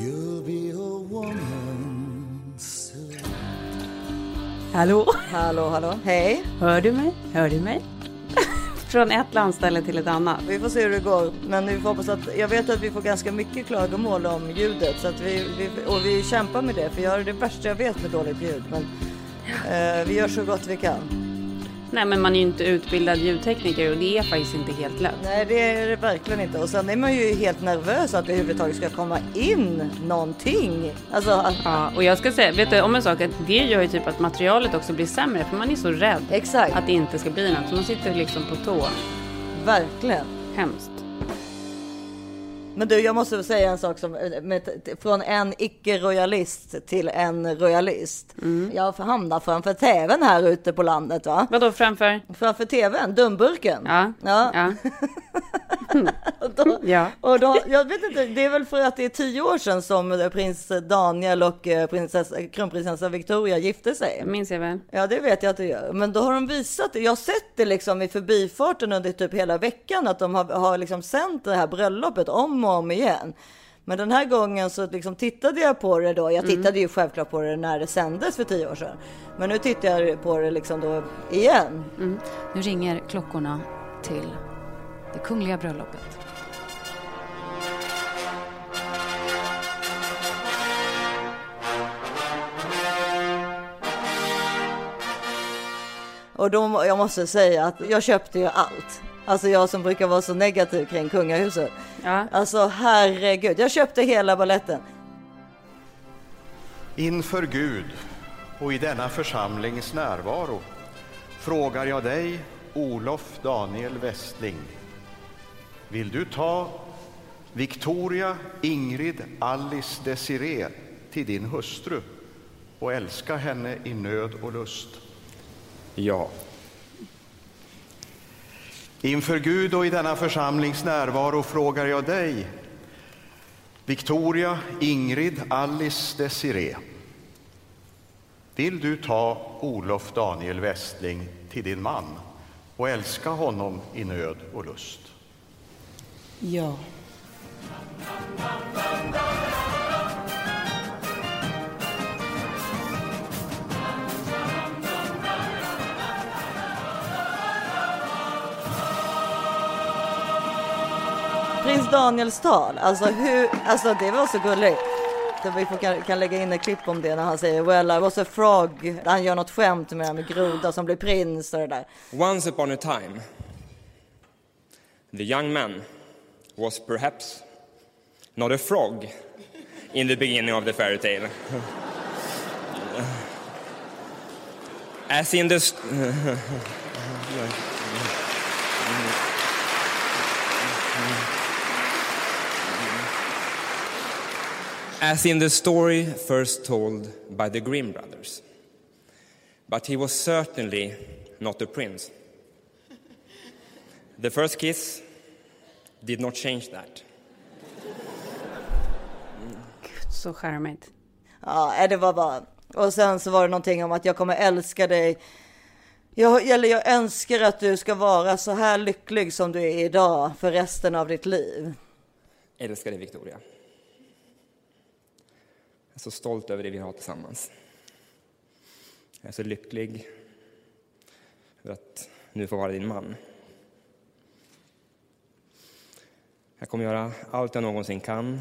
You'll be a woman soon. Hallå? Hallå, hallå. Hej. Hör du mig? Hör du mig? Från ett landställe till ett annat. Vi får se hur det går. Men vi får hoppas att, jag vet att vi får ganska mycket klagomål om ljudet. Så att vi, vi, och vi kämpar med det. För jag är det värsta jag vet med dåligt ljud. Men eh, vi gör så gott vi kan. Nej, men man är ju inte utbildad ljudtekniker och det är faktiskt inte helt lätt. Nej, det är det verkligen inte. Och sen är man ju helt nervös att det överhuvudtaget ska komma in någonting. Alltså, Ja, och jag ska säga, vet du om en sak, att det gör ju typ att materialet också blir sämre för man är så rädd exakt. att det inte ska bli något. Så man sitter liksom på tå. Verkligen. Hemskt. Men du, jag måste säga en sak som med, från en icke-royalist till en royalist. Jag hamnar framför tvn här ute på landet, va? Vadå framför? Framför tvn, dumburken. Ja. Ja. Ja. Och då, Ja. och då, jag vet inte, det är väl för att det är tio år sedan som prins Daniel och eh, prinsessa, kronprinsessa Victoria gifte sig. Det minns jag väl. Ja, det vet jag att det gör. Men då har de visat det. Jag har sett det liksom i förbifarten under typ hela veckan att de har, har liksom sänt det här bröllopet om och om igen. Men den här gången så liksom tittade jag på det då. Jag tittade ju självklart på det när det sändes för tio år sedan. Men nu tittar jag på det liksom då igen. Nu ringer klockorna till det kungliga bröllopet. Och då, jag måste säga att jag köpte ju allt. Alltså jag som brukar vara så negativ kring kungahuset. Ja. Alltså herregud, jag köpte hela balletten. Inför Gud och i denna församlings närvaro frågar jag dig, Olof Daniel Westling. Vill du ta Victoria Ingrid Alice Desiree till din hustru och älska henne i nöd och lust? Ja. Inför Gud och i denna församlings närvaro frågar jag dig, Victoria Ingrid Alice Desiree. Vill du ta Olof Daniel Westling till din man och älska honom i nöd och lust? Ja. Prins Daniels tal, alltså hur, alltså det var så gulligt. Så vi får, kan, kan lägga in ett klipp om det när han säger Well I was a frog. Han gör något skämt med en groda som blir prins och det där. Once upon a time, the young man was perhaps not a frog in the beginning of the fairy tale. As in the... As in the story first told by the Grimm brothers. But he was certainly not a prince. The first kiss did not change that. Så charmigt. Ja, det var bara. Och sen så var det någonting om att jag kommer älska dig. Jag, eller jag önskar att du ska vara så här lycklig som du är idag för resten av ditt liv. Älskar dig, Victoria. Jag är så stolt över det vi har tillsammans. Jag är så lycklig över att nu få vara din man. Jag kommer göra allt jag någonsin kan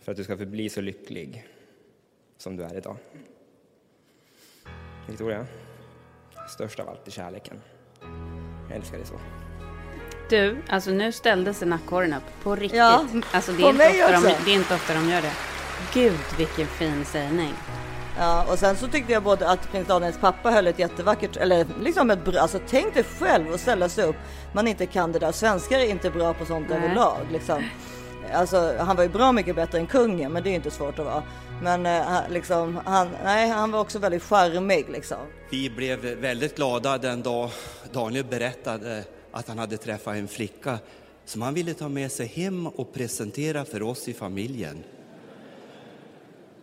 för att du ska förbli så lycklig som du är idag. Victoria, störst av allt är kärleken. Jag älskar dig så. Du, alltså nu ställde sig nackhåren upp. På riktigt. Ja, alltså, det, på är inte mig ofta de, det är inte ofta de gör det. Gud, vilken fin sägning. Ja, och sen så tyckte jag både att prins Daniels pappa höll ett jättevackert, eller liksom ett bra, alltså tänk dig själv att ställa sig upp. Man inte kan det där. Svenskar är inte bra på sånt Nej. överlag liksom. Alltså, han var ju bra mycket bättre än kungen, men det är inte svårt att vara. Men eh, han- liksom, han, nej, han var också väldigt charmig liksom. Vi blev väldigt glada den dag Daniel berättade att han hade träffat en flicka som han ville ta med sig hem och presentera för oss i familjen.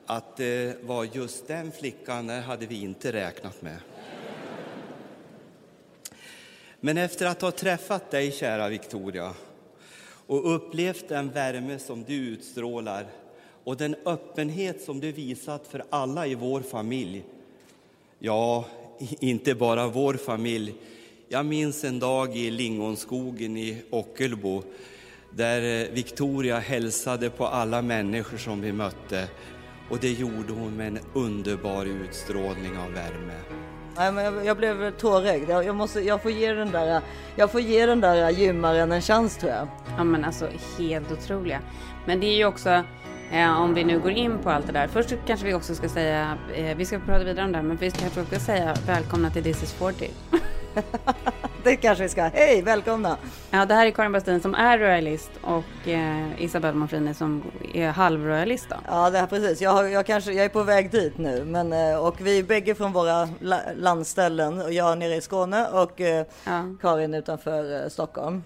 Att det var just den flickan det hade vi inte räknat med. Men efter att ha träffat dig, kära Victoria, och upplevt den värme som du utstrålar och den öppenhet som du visat för alla i vår familj. Ja, inte bara vår familj. Jag minns en dag i lingonskogen i Ockelbo där eh, Victoria hälsade på alla människor som vi mötte. Och det gjorde hon med en underbar utstrålning av värme. Nej, men jag, jag blev tårögd. Jag, jag, måste, jag, får ge den där, jag får ge den där gymmaren en chans tror jag. Ja men alltså helt otroliga. Men det är ju också, eh, om vi nu går in på allt det där. Först kanske vi också ska säga, eh, vi ska prata vidare om det här, men vi kanske också ska säga välkomna till This is 40. Det kanske vi ska. Hej, välkomna! Ja, det här är Karin Bastin som är royalist och eh, Isabelle Monfrini som är halvroyalist då. Ja, det är precis. Jag, har, jag, kanske, jag är på väg dit nu, men, eh, och vi är bägge från våra la, landställen och jag nere i Skåne och eh, Ja. Karin utanför eh, Stockholm.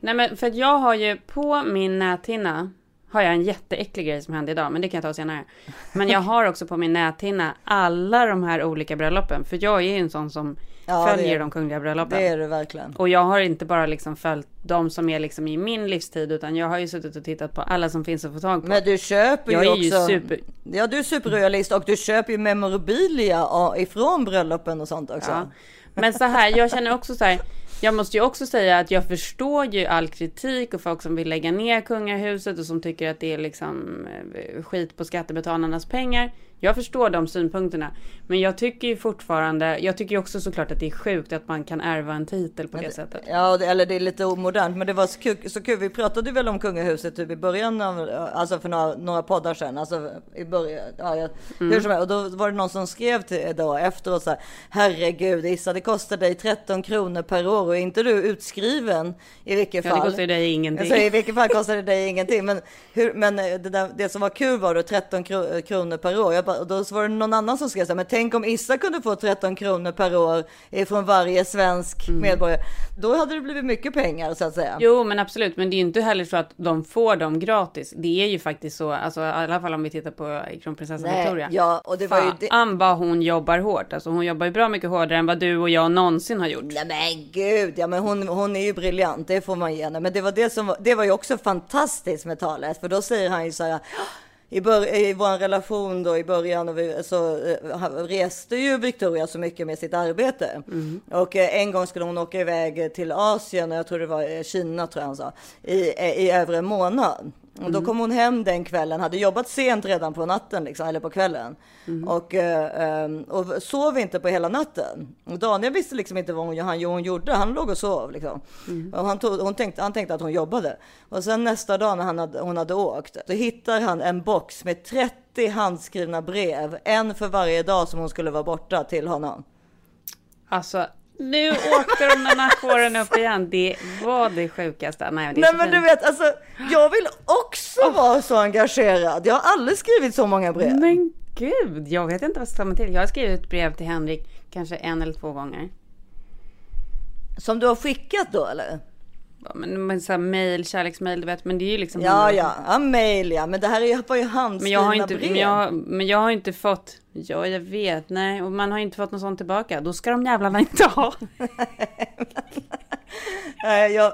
Nej men för att jag har ju på min näthinna har jag en jätteäcklig grej som hände idag, men det kan jag ta senare. Men jag har också på min näthinna alla de här olika bröllopen, för jag är ju en sån som Ja, det följer är- de kungliga bröllopen. Det är du verkligen. Och jag har inte bara liksom följt de som är liksom i min livstid, utan jag har ju suttit och tittat på alla som finns att få tag på. Men du köper jag ju är ju också... super... Ja, du är superroyalist och du köper ju memorabilia ifrån bröllopen och sånt också. Ja. Men så här, jag känner också så här, jag måste ju också säga att jag förstår ju all kritik och folk som vill lägga ner kungahuset och som tycker att det är liksom eh, skit på skattebetalarnas pengar. Jag förstår de synpunkterna. Men jag tycker ju fortfarande, jag tycker ju också såklart att det är sjukt att man kan ärva en titel på det sättet. Ja, det, eller det är lite omodernt, men det var så kul, så kul. Vi pratade väl om kungahuset typ i början av, alltså för några, några poddar sedan, alltså i början, ja, jag, Mm. hur som helst. Och då var det någon som skrev till då efteråt så här, herregud Issa, det kostar dig 13 kronor per år och är inte du utskriven i vilket Ja, fall. det kostar dig ingenting. Alltså, I vilket fall kostar det dig ingenting. Men, hur, men eh, det, där, det som var kul var då 13 kro- kronor per år. Jag och då var det någon annan som skrev så här, men tänk om Issa kunde få 13 kronor per år från varje svensk medborgare. Då hade det blivit mycket pengar så att säga. Mm. Jo, men absolut. Men det är ju inte heller så att de får dem gratis. Det är ju faktiskt så, alltså i alla fall om vi tittar på kronprinsessan Victoria. ja, och det var ju det- Fan vad hon jobbar hårt. Alltså hon jobbar ju bra mycket hårdare än vad du och jag någonsin har gjort. Nej men gud, ja men hon, hon är ju briljant, det får man ge henne. Men det var det som var, det var ju också fantastiskt med talet, för då säger han ju så här, i, bör, i vår relation då i början och vi, så eh, reste ju Victoria så mycket med sitt arbete. Och eh, en gång skulle hon åka iväg till Asien, och jag tror det var eh, Kina tror jag han sa, i, i över en månad. Och då kom hon hem den kvällen, hade jobbat sent redan på natten, liksom, eller på kvällen. Och, eh, eh, och sov inte på hela natten. Och Daniel visste liksom inte vad hon, han, hon gjorde, han låg och sov. Liksom. Och han, tog, hon tänkte, han tänkte att hon jobbade. Och sen nästa dag när han hade, hon hade åkt, då hittar han en box med 30 handskrivna brev. En för varje dag som hon skulle vara borta till honom. Alltså, nu åkte de den här kåren upp igen. Det var det sjukaste. Nej, det Nej men du vet, alltså, jag vill också vara så engagerad. Jag har aldrig skrivit så många brev. Men gud, jag vet inte vad mig till. Jag har skrivit brev till Henrik kanske en eller två gånger. Som du har skickat då eller? Men, men så här mail, kärleksmail, du vet. Men det är ju liksom... Ja, ja, ja, mail ja. Men det här är ju- handskrivna Men jag har inte, brev. men jag, men jag har inte fått, ja jag vet, nej, och man har inte fått något sånt tillbaka. Då ska de jävlarna inte ha. Nej, jag,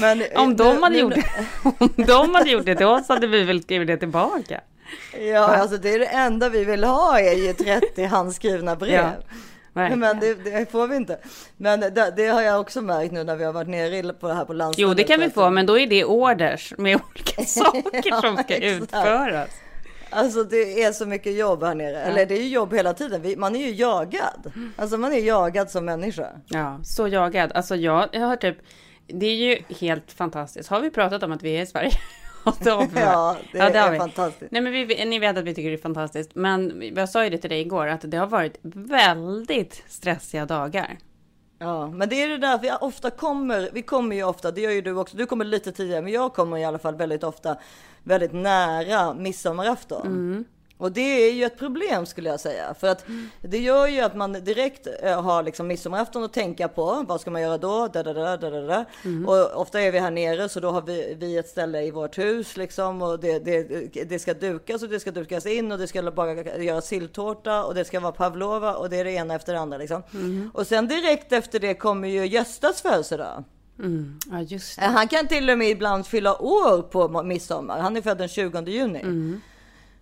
men, Om de hade nu- gjort om de hade gjort det till oss hade vi väl skrivit det tillbaka. Ja, alltså det är det enda vi vill ha är ju 30 handskrivna brev. Ja, verkligen. men det, det får vi inte. Men det, det har jag också märkt nu när vi har varit nere på det här på landstinget. Jo, det kan vi få, men då är det orders med olika saker som ska exakt. utföras. Alltså det är så mycket jobb här nere. Eller det är ju jobb hela tiden. Man är ju jagad. Alltså man är jagad som människa. Ja, så jagad. Alltså jag, jag har typ, det är ju helt fantastiskt. Har vi pratat om att vi är i Sverige? Ja, det har vi. Ja, det är vi. fantastiskt. Nej, men vi, ni vet att vi tycker det är fantastiskt. Men jag sa ju det till dig igår, att det har varit väldigt stressiga dagar. Ja, men det är det där vi ofta kommer. Vi kommer ju ofta, det gör ju du också. Du kommer lite tidigare, men jag kommer i alla fall väldigt ofta väldigt nära midsommarafton. Och det är ju ett problem skulle jag säga. För att det gör ju att man direkt eh, har liksom midsommarafton att tänka på. Vad ska man göra då? Da, da, da, da, da, da. Och ofta är vi här nere så då har vi, vi ett ställe i vårt hus liksom. Och det, det, det ska dukas och det ska dukas in och det ska bara göra silltårta och det ska vara pavlova och det är det ena efter det andra liksom. Och sen direkt efter det kommer ju Göstas födelsedag. Mm. Ja, Han kan till och med ibland fylla år på midsommar. Han är född den 20 juni.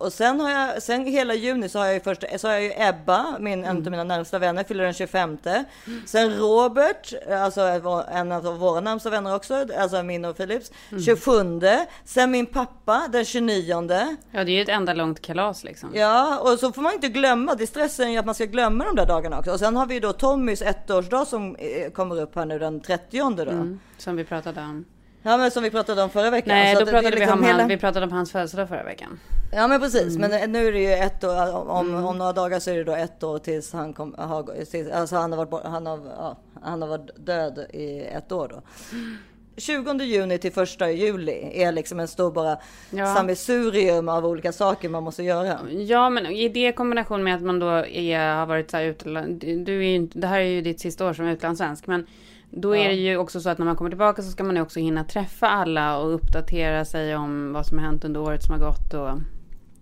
Och sen har jag, sen hela juni så har jag ju först, så har jag ju Ebba, min, en av mina närmsta vänner, fyller den 25. Sen Robert, alltså en av våra närmsta vänner också, alltså min och Philips, 27. Sen min pappa den 29. Ja, det är ju ett enda långt kalas liksom. Ja, och så får man inte glömma, det är stressen ju att man ska glömma de där dagarna också. Och sen har vi då Tommys ettårsdag som eh, kommer upp här nu den 30 då. Mm, som vi pratade om. Ja men som vi pratade om förra veckan. Nej, Så då pratade vi, liksom om hela- han, vi pratade om hans födelsedag förra veckan. Ja men precis, Mm. men nu är det ju ett år, om, om några dagar så är det då ett år tills han kom, har, tills, alltså han har varit, han har, ja, han har varit död i ett år då. 20 juni till 1 juli är liksom en stor bara Ja. sammelsurium av olika saker man måste göra. Ja, men i det kombination med att man då är, har varit så här utland, du är ju det här är ju ditt sista år som utlandssvensk, men då är det ju också så att när man kommer tillbaka så ska man ju också hinna träffa alla och uppdatera sig om vad som har hänt under året som har gått och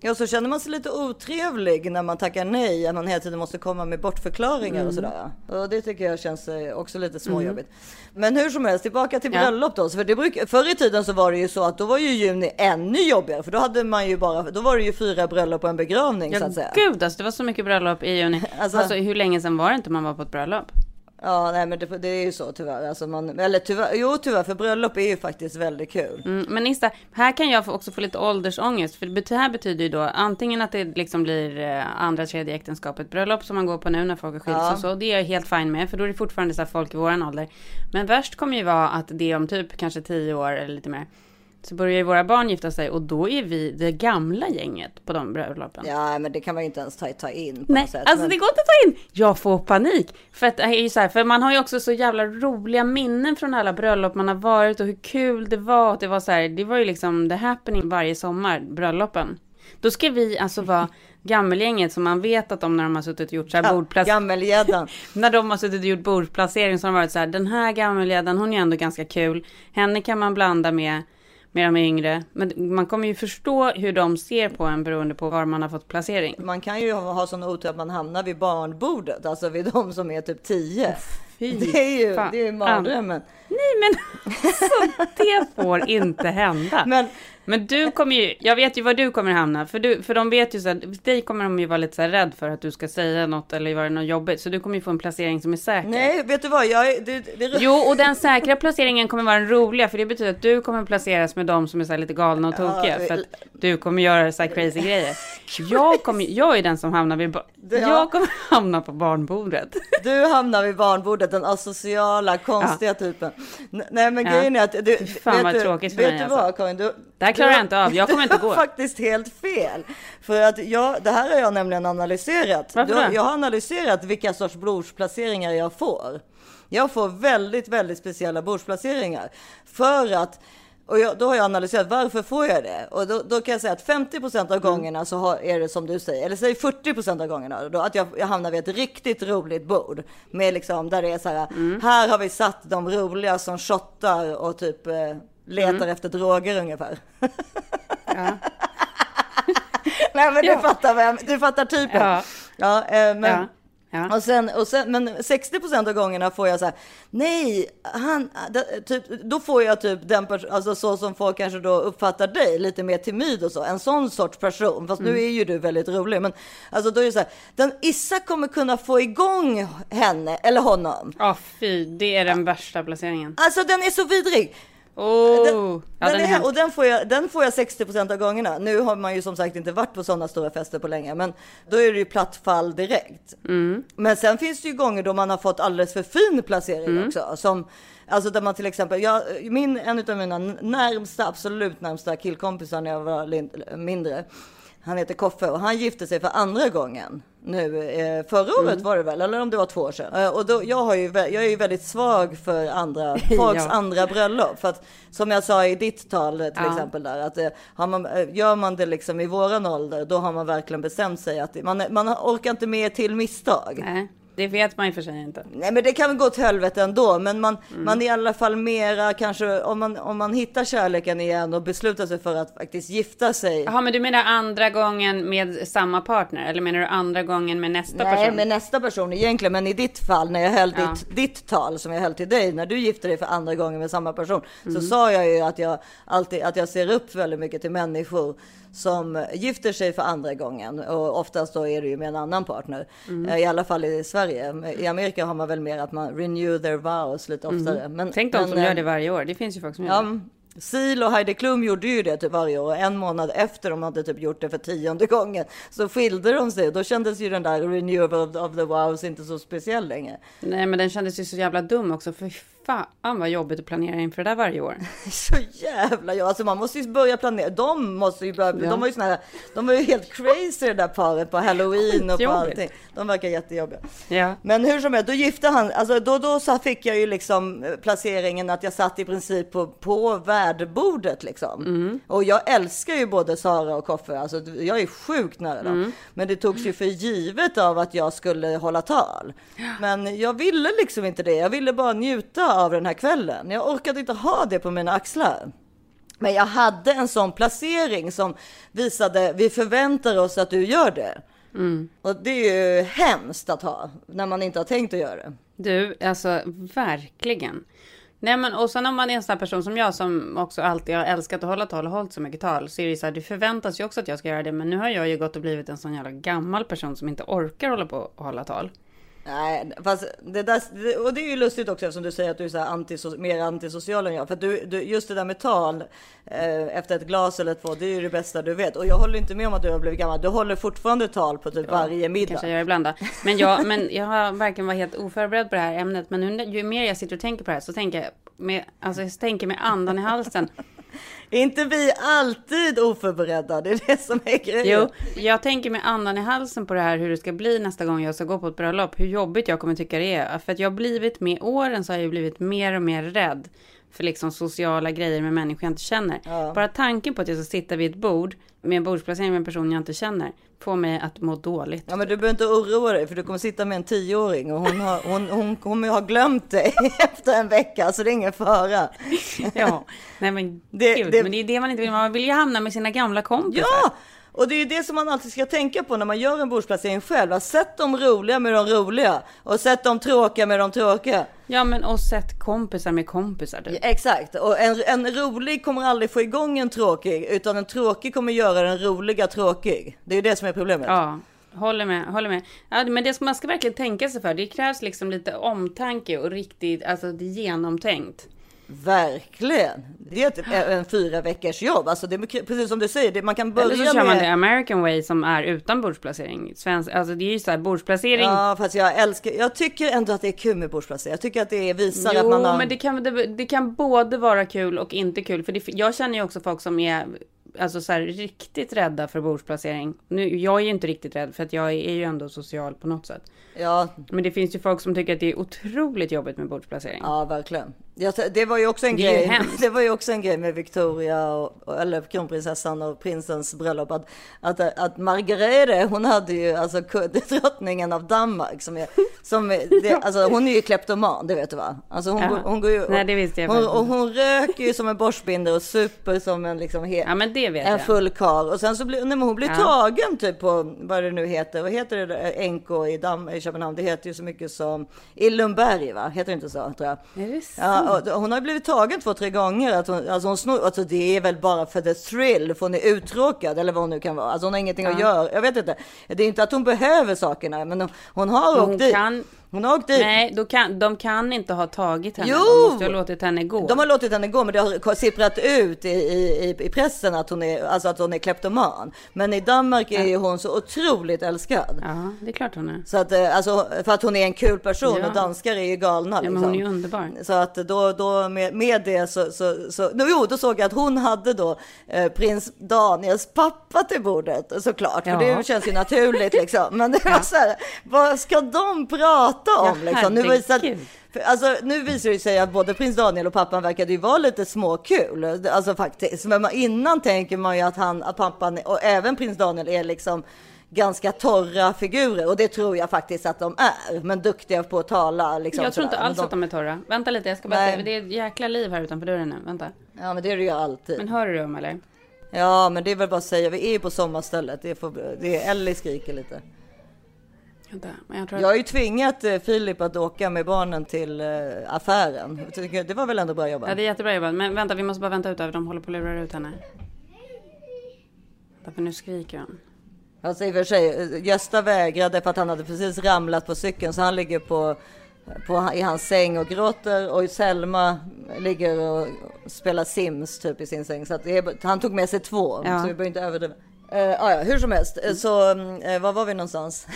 Ja, så känner man sig lite otrevlig när man tackar nej, att man hela tiden måste komma med bortförklaringar Mm. och sådär. Och det tycker jag känns eh, också lite småjobbigt. Men hur som helst, tillbaka till Ja. bröllop då. Så För det bruk, förr i tiden så var det ju så att då var ju juni ännu jobbigare, för då hade man ju bara, då var det ju fyra bröllop och en begravning så Ja, att säga. gud alltså det var så mycket bröllop i juni. Alltså- Alltså, hur länge sedan var det inte man var på ett bröllop? Ja, nej men det, det är ju så tyvärr. Alltså man, eller tyvärr, jo tyvärr, för bröllop är ju faktiskt väldigt kul. Mm, men Nista, här kan jag också få lite åldersångest. För det här betyder ju då antingen att det liksom blir eh, andra, tredje äktenskapet, bröllop som man går på nu när folk har skilt sig och så. Det är jag helt fine med, för då är det fortfarande så folk i våran ålder. Men värst kommer ju vara att det är om typ kanske tio år eller lite mer. Så börjar ju våra barn gifta sig och då är vi det gamla gänget på de bröllopen. Ja, men det kan man ju inte ens ta, ta in på Nej, något sätt. alltså men... det går inte att ta in. Jag får panik. För att är ju så här, för man har ju också så jävla roliga minnen från alla bröllop man har varit och hur kul det var. Att det var så här, det var ju liksom the happening varje sommar, bröllopen. Då ska vi alltså vara gammelgänget som man vet att de när de har suttit och gjort så här bordplacering. Gammelgäddan. När de har suttit och gjort bordsplacering så har de varit så här, den här gammelgäddan, hon är ändå ganska kul. Henne kan man blanda med, med de yngre. Men man kommer ju förstå hur de ser på en beroende på var man har fått placering. Man kan ju ha, sån otur att man hamnar vid barnbordet, alltså vid de som är typ 10. Fy Det är ju, fan. det är ju mardrömmen. Nej men alltså, det får inte hända. Men, Men du kommer ju, jag vet ju var du kommer hamna. För, du, för de vet ju så här, dig kommer de ju vara lite så här rädd för att du ska säga något eller göra något jobbigt. Så du kommer ju få en placering som är säker. nej, vet du vad? Jag, det, det, Jo, och den säkra placeringen kommer vara den roliga, för det betyder att du kommer placeras med de som är så här lite galna och tokiga, Ja, för att du kommer göra så här crazy grejer. Jag, kommer, jag är den som hamnar vid, Ja. jag kommer hamna på barnbordet. Du hamnar vid barnbordet, den asociala, konstiga typen. N- Nej, men Ja. grejen är att... Du, Fy fan vet vad du, tråkigt för vet mig, du alltså. vad, Karin? Du, Det här klarar jag inte av. Jag kommer inte du har gå. faktiskt helt fel. För att jag, det här har jag nämligen analyserat. Varför då? jag har analyserat vilka sorts bordsplaceringar jag får. Jag får väldigt, väldigt speciella bordsplaceringar. För att och jag, då har jag analyserat varför får jag det? Och då, då kan jag säga att 50% av Mm. gångerna så har, är det som du säger, eller säg 40% av gångerna, då, att jag, jag hamnar vid ett riktigt roligt bord. Med liksom, där det är så här, Mm. här har vi satt de roliga som shottar och typ eh, letar Mm. efter droger ungefär. Ja. Nej men Ja. du fattar jag, du fattar typen. Ja. Ja, eh, men, Ja. Och sen, och sen, men 60% av gångerna får jag så här, nej, han, typ, då får jag typ den person, alltså så som folk kanske då uppfattar dig, lite mer timid och så, en sån sorts person, fast Mm. nu är ju du väldigt rolig, men alltså då är det så här, den Issa kommer kunna få igång henne eller honom. Ja, fy, det är den värsta placeringen. Alltså den är så vidrig. Oh, Den, ja, och den får, jag, den får jag 60% av gångerna. Nu har man ju som sagt inte varit på sådana stora fester på länge, men då är det ju platt fall direkt. Mm. Men sen finns det ju gånger då man har fått alldeles för fin placering Mm. också. Som, alltså där man till exempel, jag, min, en av mina närmsta, absolut närmsta killkompisar när jag var mindre, han heter Koffe och han gifte sig för andra gången nu eh, förra året Mm. var det väl, eller om det var två år sedan. Eh, och då, jag, har ju, jag är ju väldigt svag för andra, folks Ja. andra bröllop. För att som jag sa i ditt tal till Ja. exempel där, att eh, har man, eh, gör man det liksom i våran ålder, då har man verkligen bestämt sig att man, man orkar inte med till misstag. Nej. Det vet man i och för sig inte. Nej men det kan väl gå åt helvete ändå. Men man, man är i alla fall mera kanske om man, om man hittar kärleken igen och beslutar sig för att faktiskt gifta sig. Jaha, men du menar andra gången med samma partner? Eller menar du andra gången med nästa Nej, person? med nästa person egentligen. Men i ditt fall, när jag höll Ja. ditt, ditt tal som jag höll till dig, när du gifte dig för andra gången med samma person, Mm. så sa jag ju att jag alltid att jag ser upp väldigt mycket till människor som gifter sig för andra gången och oftast då är det ju med en annan partner. Mm. Eh, I alla fall i Sverige. I Amerika har man väl mer att man renew their vows lite oftare. Men, Mm. Tänk de som men, gör eh, det varje år. Det finns ju folk som gör Ja, det. Sil och Heidi Klum gjorde ju det typ varje år. En månad efter de hade typ gjort det för tionde gången så skilde de sig. Då kändes ju den där renewal of the wows inte så speciell längre. Nej, men den kändes ju så jävla dum också. För fan vad jobbigt att planera inför det där varje år. Så jävla ja, alltså man måste ju börja planera. De måste ju börja, Ja. de var ju såna här, de var ju helt crazy det där paret på halloween och på allting. De verkar jättejobbiga. Ja. Men hur som helst, då gifte han, alltså då, då så fick jag ju liksom eh, placeringen att jag satt i princip på, på värdbordet liksom. Mm. Och jag älskar ju både Sara och Koffe, alltså jag är sjukt nära dem. Mm. Men det togs ju för givet av att jag skulle hålla tal. Men jag ville liksom inte det, jag ville bara njuta av den här kvällen. Jag orkade inte ha det på mina axlar. Men jag hade en sån placering som visade, vi förväntar oss att du gör det. Och det är ju hemskt att ha när man inte har tänkt att göra det. Du, alltså verkligen. Nej men och sen om man är en sån här person som jag som också alltid har älskat att hålla tal och hållit så mycket tal. Så är det så här, det förväntas ju också att jag ska göra det. Men nu har jag ju gått och blivit en sån jävla gammal person som inte orkar hålla på och hålla tal. Nej, fast det där, och det är ju lustigt också eftersom du säger att du är så antiso, mer antisocial än jag. För du, du, just det där med tal eh, efter ett glas eller två, det är ju det bästa du vet. Och jag håller inte med om att du har blivit gammal. Du håller fortfarande tal på typ varje middag. Kanske jag gör ibland då. Men jag, men jag har verkligen varit helt oförberedd på det här ämnet. Men nu, ju mer jag sitter och tänker på det här så tänker jag med, alltså jag tänker med andan i halsen. Inte vi alltid oförberedda? Det är det som är grejen. Jo, jag tänker med andan i halsen på det här hur det ska bli nästa gång jag ska gå på ett bröllop. Hur jobbigt jag kommer tycka det är. För att jag har blivit med åren så har jag blivit mer och mer rädd för liksom sociala grejer med människor jag inte känner. Bara tanken på att jag ska sitta vid ett bord med en bordsplacering med en person jag inte känner får mig att må dåligt. Ja, men du behöver inte oroa dig för du kommer sitta med en tioåring och hon, har, hon, hon kommer ha glömt dig efter en vecka så det är ingen fara. Ja, nej men Det- gud, det- men det är det man inte vill. Man vill ju hamna med sina gamla kompisar. Ja! Och det är ju det som man alltid ska tänka på när man gör en bordsplacering själv. Sätt de roliga med de roliga och sätt de tråkiga med de tråkiga. Ja, men och sätt kompisar med kompisar. Du. Exakt, och en, en rolig kommer aldrig få igång en tråkig, utan en tråkig kommer göra den roliga tråkig. Det är ju det som är problemet. Ja, håller med, håller med. Ja, men det som man ska verkligen tänka sig för, det krävs liksom lite omtanke och riktigt, alltså det är genomtänkt. Verkligen. Det är ett, en fyra veckors jobb. Alltså det är precis som du säger, det, man kan börja Eller så kör man med... det American way som är utan bordsplacering. Svensk, alltså det är ju så här bordsplacering. Ja, fast jag älskar, jag tycker ändå att det är kul med bordsplacering. Jag tycker att det visar jo, att man har... men det kan, det, det kan både vara kul och inte kul. För det, jag känner ju också folk som är alltså så här, riktigt rädda för bordsplacering. Nu, jag är ju inte riktigt rädd för att jag är ju ändå social på något sätt. Ja, Men det finns ju folk som tycker att det är otroligt jobbigt med bordsplacering. ja, verkligen. Jag, det var ju också en Det grej. Det var ju också en grej med Victoria och, och- eller kronprinsessan och prinsens bröllop att att, att Margarete, hon hade ju alltså drottningen av Danmark som är som det, alltså hon är ju kleptoman, det vet du va? Alltså hon, går, hon går ju Nej, det visste jag hon, och hon röker ju som en borstbindare och super som en liksom he, Ja, men det vet en full kar och sen så blir, nej, men hon blir Ja. tagen typ på vad det nu heter. Vad heter det? NK i, Dam, i Köpenhamn. Det heter ju så mycket som i Lundberg, va? Heter det inte så? Tror jag. Är det sant? Ja, och hon har blivit tagen två, tre gånger. Att hon, alltså hon snor, alltså det är väl bara för the thrill, för hon är uttråkad eller vad hon nu kan vara. Alltså hon har ingenting att göra. Jag vet inte. Det är inte att hon behöver sakerna, men hon, hon har Men åkt hon dit. kan- Hon har åkt dit. Nej, då kan, de kan inte ha tagit henne. Jo! De måste ha låtit henne gå. De har låtit henne gå, men det har sipprat ut i, i, i- pressen att hon, är, alltså att hon är kleptoman. Men i Danmark är ju hon så otroligt älskad. Ja, det är klart hon är. Så att, eh, alltså, för att hon är en kul person Ja. och danskar är ju galna. Ja, Liksom. men hon är ju underbar. Så att då, då med, med det så, så, så no, jo, då såg jag att hon hade då eh, prins Daniels pappa till bordet såklart. För Ja. det känns ju naturligt liksom. Men det var så här, vad ska de prata om Ja, liksom? Nu för, alltså, nu visar det sig att både prins Daniel och pappan verkade ju vara lite småkul. Alltså faktiskt. Men man, innan tänker man ju att han, att pappan och även prins Daniel är liksom ganska torra figurer och det tror jag faktiskt att de är. Men duktiga på att tala. Liksom, Jag tror inte alls Men att de är torra. Vänta lite, jag ska bara Nej. se. Det är ett jäkla liv här utanför dörren nu. Vänta. Ja men det är det ju alltid. Men hör du dem eller? Ja men det är väl bara att säga, vi är ju på sommarstället. Det för, det är Ellie skriker lite. Men jag tror Jag har ju tvingat eh, Filip att åka med barnen till eh, affären. Det var väl ändå bra jobbat? Ja, det är jättebra jobbat. Men vänta, vi måste bara vänta ut över. De håller på att lura ut henne. Därför nu skriker hon. Alltså i och för sig, eh, Gösta vägrade för att han hade precis ramlat på cykeln så han ligger på, på, i hans säng och gråter och Selma ligger och spelar Sims typ i sin säng. Så det han tog med sig två, Ja. så vi behöver inte överdriva. Uh, ja, hur som helst, Eh, så uh, var var vi någonstans?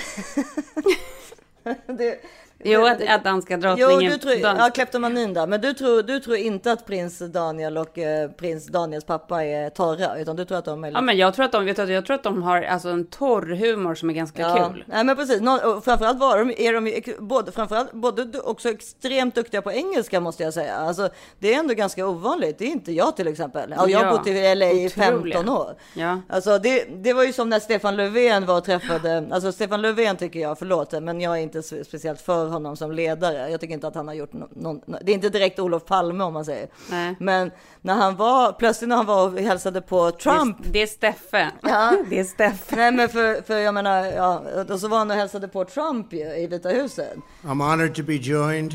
det, Jo, att, att danska Jo, drottningen... du tror, dans- ja, kleptomanin där. Men du tror, du tror inte att prins Daniel och eh, prins Daniels pappa är torra, utan du tror att de är Ja, men jag tror att de, vet du, jag tror att de har alltså en torr humor som är ganska kul. Nej men precis, och framförallt var de, är de både, framförallt, både också extremt duktiga på engelska måste jag säga. Alltså, det är ändå ganska ovanligt, det är inte jag till exempel. Ja, jag har Ja, bott i LA i otroliga. 15 år. Ja. Alltså, det, det var ju som när Stefan Löfven var och träffade, alltså Stefan Löfven tycker jag, förlåt, men jag är inte speciellt för honom som ledare. Jag tycker inte att han har gjort no, någon, det är inte direkt Olof Palme om man säger. Nej. Men när han var, plötsligt när han var och hälsade på Trump, Det, det är Steffe. Ja. Det är Steffe. Nej men för, för jag menar, ja, och så var han och hälsade på Trump ju, i Vita huset. I'm honored to be joined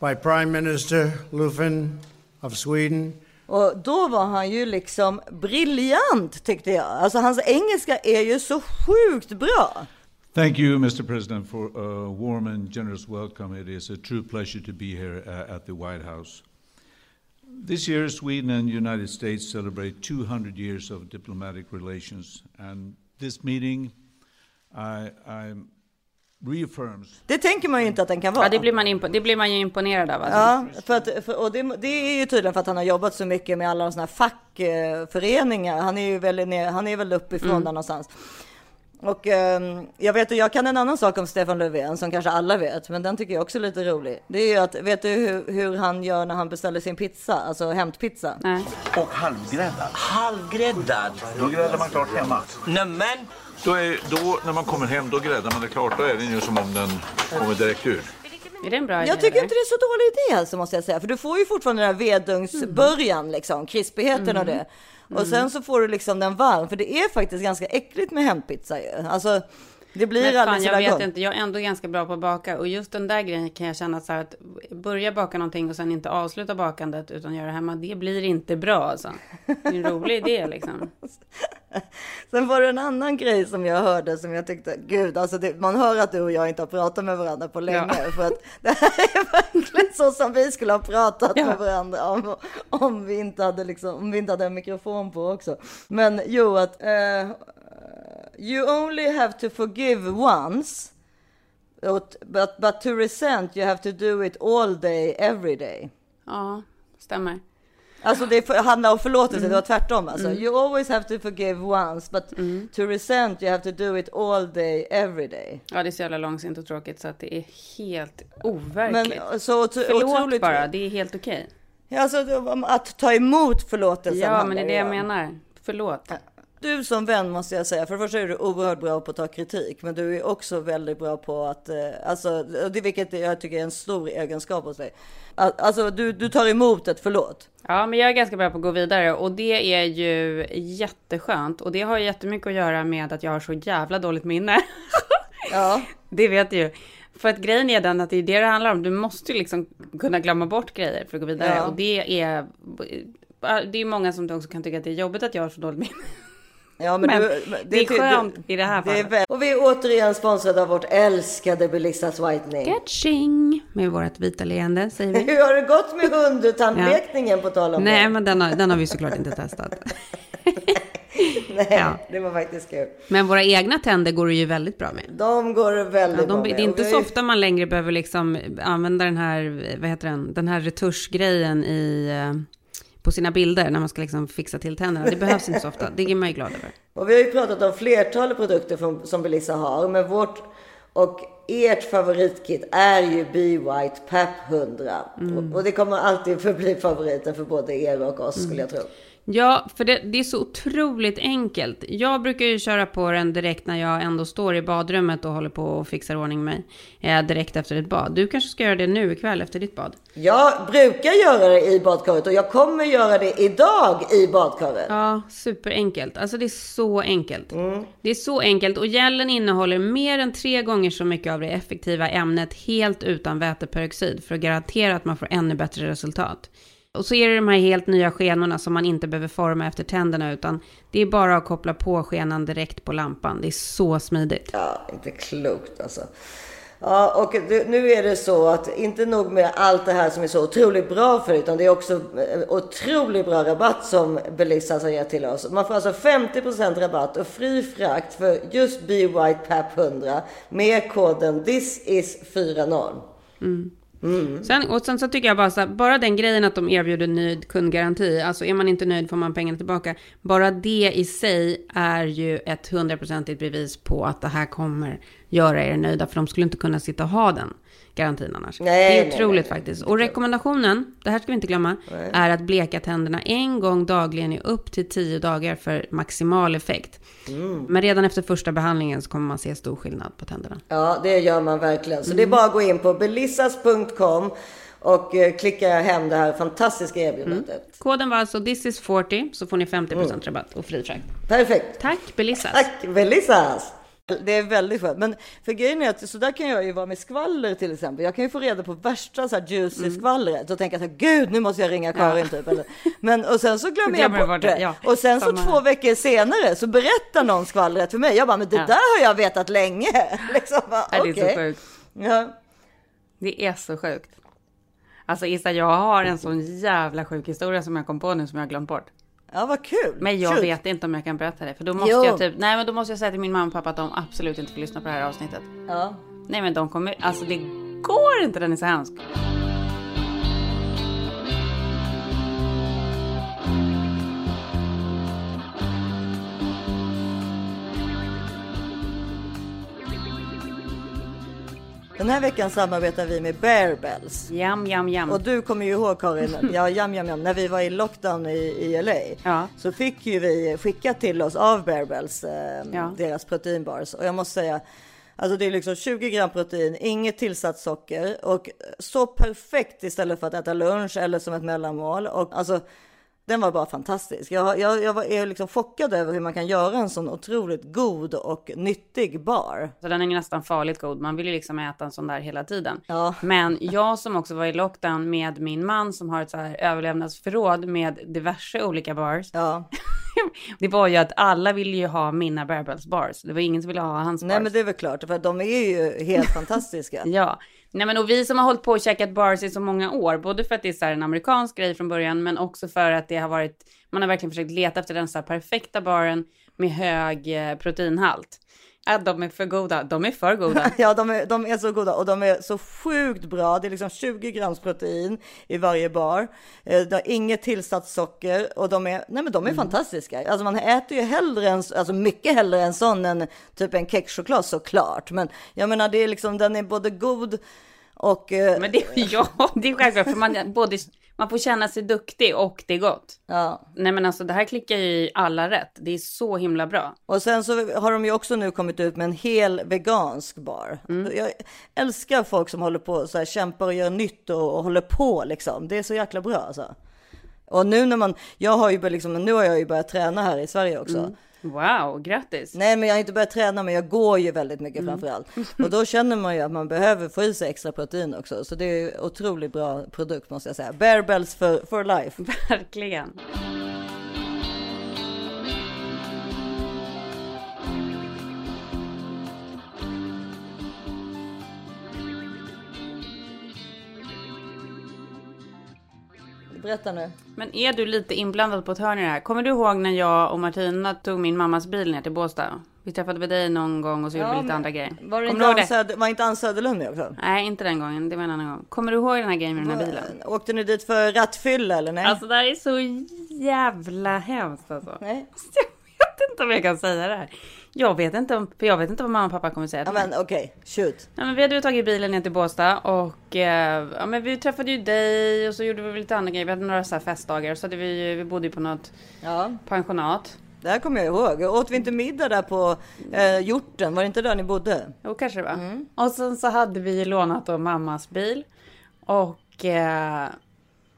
by Prime Minister Löfven of Sweden Och då var han ju liksom briljant tyckte jag. Alltså hans engelska är ju så sjukt bra. Thank you, Mr. President, for a warm and generous welcome. It is a true pleasure to be here uh, at the White House. This year, Sweden and the United States celebrate 200 years of diplomatic relations, and this meeting I, I reaffirms Det tänker man ju inte att den kan vara. Ja, det blir man, impo- det blir man ju imponerad av. Alltså. Ja, för att, för, och det, det är ju tydligen för att han har jobbat så mycket med alla sådana här fackföreningar. Han är ju väldigt ner, han är väl uppifrån Mm. där någonstans. Och ehm, jag vet, jag kan en annan sak om Stefan Löfven som kanske alla vet, men den tycker jag också är lite rolig. Det är ju att, vet du hur, hur han gör när han beställer sin pizza, alltså hämtpizza? Nej. Och halvgräddad. Halvgräddad. Då gräddar man klart hemma. Nämen! Då, är, då när man kommer hem, då gräddar man det klart. Då är den ju som om den kommer direkt ur. Är det en bra idé? Jag tycker eller? inte det är så dålig idé alltså, måste jag säga. För du får ju fortfarande den här vedugnsbörjan, liksom, krispigheten och det. Och sen så får du liksom den varm, för det är faktiskt ganska äckligt med hämtpizza ju. Alltså, det blir Men fan, jag vet gott. inte, jag är ändå ganska bra på att baka och just den där grejen kan jag känna så här att börja baka någonting och sen inte avsluta bakandet utan göra det hemma, det blir inte bra alltså. Det är en rolig idé liksom. Sen var det en annan grej som jag hörde som jag tyckte, gud, alltså det, man hör att du och jag inte har pratat med varandra på länge. Ja. För att det här är verkligen så som vi skulle ha pratat Ja. med varandra om, om, vi inte hade liksom, om vi inte hade en mikrofon på också. Men jo, att eh, you only have to forgive once. But, but to resent you have to do it all day, every day. Ja, stämmer. Alltså det handlar om förlåtelse, Mm. det var tvärtom. Alltså. You always have to forgive once, but Mm. to resent you have to do it all day, every day. Ja, det är så jävla långsamt och tråkigt så att det är helt Men overkligt. så otro- Förlåt otroligt... bara, det är helt okej. Alltså det- att ta emot förlåtelsen Ja, men det är det jag menar. Förlåt. Du som vän måste jag säga, för det första är du oerhört bra på att ta kritik, men du är också väldigt bra på att, eh, alltså, det vilket jag tycker är en stor egenskap hos dig. Alltså du, du tar emot ett förlåt. Ja, men jag är ganska bra på att gå vidare och det är ju jätteskönt och det har jättemycket att göra med att jag har så jävla dåligt minne. Ja. Det vet du ju. För att grejen är den att det är det det handlar om. Du måste ju liksom kunna glömma bort grejer för att gå vidare. Ja. Och det är... Det är många som också kan tycka att det är jobbigt att jag har så dåligt minne. Ja, men, Men du, det är ty- skönt i det här det är fallet. väl- Och vi är återigen sponsrade av vårt älskade Belissas Whitening. Catching! Med vårt vita leende, säger vi. Hur har det gått med hundtandlekningen på tal om Nej, det? men den har, den har vi såklart inte testat. Nej, Ja. det var faktiskt kul. Men våra egna tänder går det ju väldigt bra med. De går väldigt Ja, bra de, med. det är inte vi så ofta man längre behöver liksom använda den här, vad heter den, den här retuschgrejen i, eh, på sina bilder när man ska liksom fixa till tänderna. Det behövs inte så ofta, det är man ju glad över. Och vi har ju pratat om flertalet produkter från, som Belissa har, men vårt och ert favoritkit är ju Be White PAP 100. Mm. Och, och det kommer alltid förbli favoriten för både er och oss skulle jag tro. Ja, för det, det är så otroligt enkelt. Jag brukar ju köra på den direkt när jag ändå står i badrummet och håller på och fixar ordning mig. Eh, direkt efter ett bad. Du kanske ska göra det nu ikväll efter ditt bad? Jag brukar göra det i badkaret och jag kommer göra det idag i badkaret. Ja, superenkelt. Alltså det är så enkelt. Det är så enkelt och gällen innehåller mer än tre gånger så mycket av det effektiva ämnet helt utan väteperoxid för att garantera att man får ännu bättre resultat. Och så är det de här helt nya skenorna som man inte behöver forma efter tänderna utan det är bara att koppla på skenan direkt på lampan. Det är så smidigt. Ja, inte klokt alltså. Ja, och nu är det så att inte nog med allt det här som är så otroligt bra för utan det är också eh, otroligt bra rabatt som Belissas har gett till oss. Man får alltså 50% rabatt och fri frakt för just Be White PAP 100 med koden THISIS40. Mm. Sen, och sen så tycker jag bara så här, bara den grejen att de erbjuder nöjd kundgaranti, alltså är man inte nöjd får man pengarna tillbaka. Bara det i sig är ju ett hundraprocentigt bevis på att det här kommer göra er nöjda, för de skulle inte kunna sitta och ha den garantin annars. Nej, det är nej, otroligt nej. faktiskt. Och rekommendationen, det här ska vi inte glömma, är att bleka tänderna en gång dagligen i upp till tio dagar för maximal effekt. Mm. Men redan efter första behandlingen så kommer man se stor skillnad på tänderna. Ja, det gör man verkligen. Så det är bara att gå in på belissas.com och eh, klicka hem det här fantastiska erbjudandet. Koden var alltså this is 40 så får ni 50% rabatt och fri frakt. Perfekt. Tack Belissas. Tack Belissas. Det är väldigt skönt. Men för grejen är att så där kan jag ju vara med skvaller till exempel. Jag kan ju få reda på värsta så här juicy skvallret och tänka så här, gud nu måste jag ringa Karin typ. Eller, men och sen så glömmer jag Glömmer bort det. det, ja. Och sen så Samma två här. veckor senare så berättar någon skvallret för mig. Jag bara, men det Ja. där har jag vetat länge. liksom, bara, det är så okej. sjukt. Ja. Det är så sjukt. Alltså Issa, jag har en sån jävla sjuk historia som jag kom på nu som jag glömt bort. Ja, vad kul. Men jag Shoot. vet inte om jag kan berätta det. För då måste Jo. jag typ, nej men då måste jag säga till min mamma och pappa att de absolut inte får lyssna på det här avsnittet. Ja. Nej men de kommer, alltså det går inte, den är så hemsk. Den här veckan samarbetar vi med Bear Bells. Jam, jam, jam. Och du kommer ju ihåg Karin, ja jam jam jam, när vi var i lockdown i, i LA Ja. så fick ju vi skickat till oss av Bear Bells, eh, Ja. deras proteinbars. Och jag måste säga, alltså det är liksom 20 gram protein, inget tillsatt socker och så perfekt istället för att äta lunch eller som ett mellanmål. Och alltså den var bara fantastisk. Jag, jag, jag var, är liksom chockad över hur man kan göra en sån otroligt god och nyttig bar. Så den är ju nästan farligt god. Man vill ju liksom äta en sån där hela tiden. Ja. Men jag som också var i lockdown med min man som har ett så här överlevnadsförråd med diverse olika bars. Ja. Det var ju att alla ville ju ha mina Bearbells bars. Det var ingen som ville ha hans Nej bars. men det är väl klart, för de är ju helt fantastiska. Ja, nej men och vi som har hållit på och käkat bars i så många år, både för att det är så här en amerikansk grej från början, men också för att det har varit, man har verkligen försökt leta efter den så här perfekta baren med hög eh, proteinhalt. Ja, de är för goda, de är för goda. Ja, de är, de är så goda och de är så sjukt bra. Det är liksom 20 grams protein i varje bar. Eh, Det har inget tillsatt socker och de är, nej men de är fantastiska. Alltså man äter ju hellre en, alltså mycket hellre en sån än typ en kexchoklad såklart. Men jag menar, det är liksom, den är både god och... eh, Men det, ja, det är självklart, för man, både, man får känna sig duktig och det är gott. Ja. Nej men alltså det här klickar ju i alla rätt. Det är så himla bra. Och sen så har de ju också nu kommit ut med en hel vegansk bar. Jag älskar folk som håller på så här, kämpar och gör nytt och, och håller på liksom. Det är så jäkla bra alltså. Och nu när man, jag har ju liksom, nu har jag ju börjat träna här i Sverige också. Wow, grattis. Nej, men jag har inte börjat träna, men jag går ju väldigt mycket framför allt. Och då känner man ju att man behöver få i sig extra protein också. Så det är otroligt bra produkt måste jag säga. Bear Bells for, for life. Verkligen. Berätta nu. Men är du lite inblandad på ett hörn i det här? Kommer du ihåg när jag och Martina tog min mammas bil ner till Båstad? Vi träffade väl dig någon gång och så gjorde vi lite andra grejer. Var, det inte Ann? Söder, var inte Ann Söderlund med också? Nej, inte den gången. Det var en annan gång. Kommer du ihåg den här grejen med den här bilen? Åkte ni dit för rattfylla eller nej? Alltså det här är så jävla hemskt alltså. nej. Jag vet inte om jag kan säga det här. Jag vet inte om, för jag vet inte vad mamma och pappa kommer säga Ja, men okej, shoot. Ja, men vi hade ju tagit bilen ner till Båstad och eh, ja, men vi träffade ju dig och så gjorde vi lite andra grejer. Vi hade några så här festdagar så hade vi, vi bodde ju på något Ja. pensionat. Det här kommer jag ihåg. Åt vi inte middag där på eh, hjorten? Var det inte där ni bodde? Jo, kanske det var. Och sen så hade vi lånat då mammas bil. Och eh,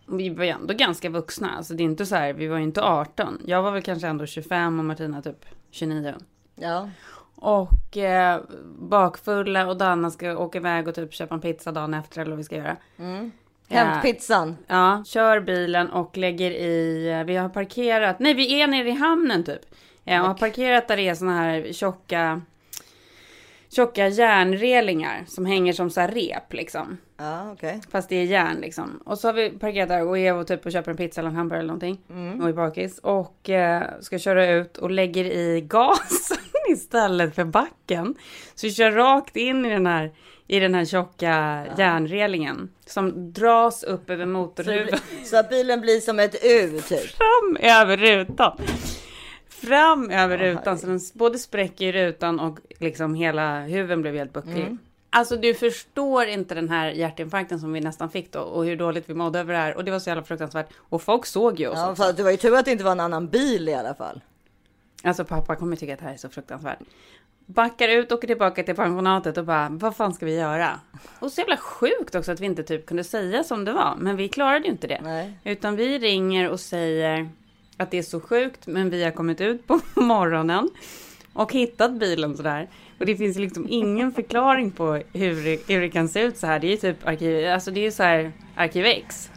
vi var ju ändå ganska vuxna. Alltså det är inte så här, vi var ju inte 18. Jag var väl kanske ändå 25 och Martina typ 29. Ja. Och eh, bakfulla och Danna ska åka iväg och typ köpa en pizza dagen efter eller vad vi ska göra. Mm. Ja. Hämt pizzan. Ja, kör bilen och lägger i, vi har parkerat, nej vi är nere i hamnen typ. Ja, och har parkerat där det är såna här tjocka, tjocka järnrelingar som hänger som så rep liksom. Ja, okej. Fast det är järn liksom. Och så har vi parkerat där och och typ och köper en pizza eller en hamburgare eller någonting. Mm. Och är bakis. Och eh, ska köra ut och lägger i gasen istället för backen. Så vi kör rakt in i den här, i den här tjocka järnrelingen. Som dras upp över Så, motorhuven. så att bilen blir som ett U typ. Fram över rutan. Fram över rutan. Så den både spräcker i rutan och liksom hela huven blev helt bucklig. Mm. Alltså du förstår inte den här hjärtinfarkten som vi nästan fick då och hur dåligt vi mådde över det här. Och det var så jävla fruktansvärt. Och folk såg ju oss. Ja, också. för det var ju tur att det inte var en annan bil i alla fall. Alltså pappa kommer tycka att det här är så fruktansvärt. Backar ut, åker tillbaka till pensionatet och bara, vad fan ska vi göra? Och så jävla sjukt också att vi inte typ kunde säga som det var. Men vi klarade ju inte det. Nej. Utan vi ringer och säger att det är så sjukt, men vi har kommit ut på morgonen och hittat bilen sådär. Och det finns liksom ingen förklaring på hur det, hur det kan se ut så här. Det är ju typ arkiv, alltså det är så här Arkiv X.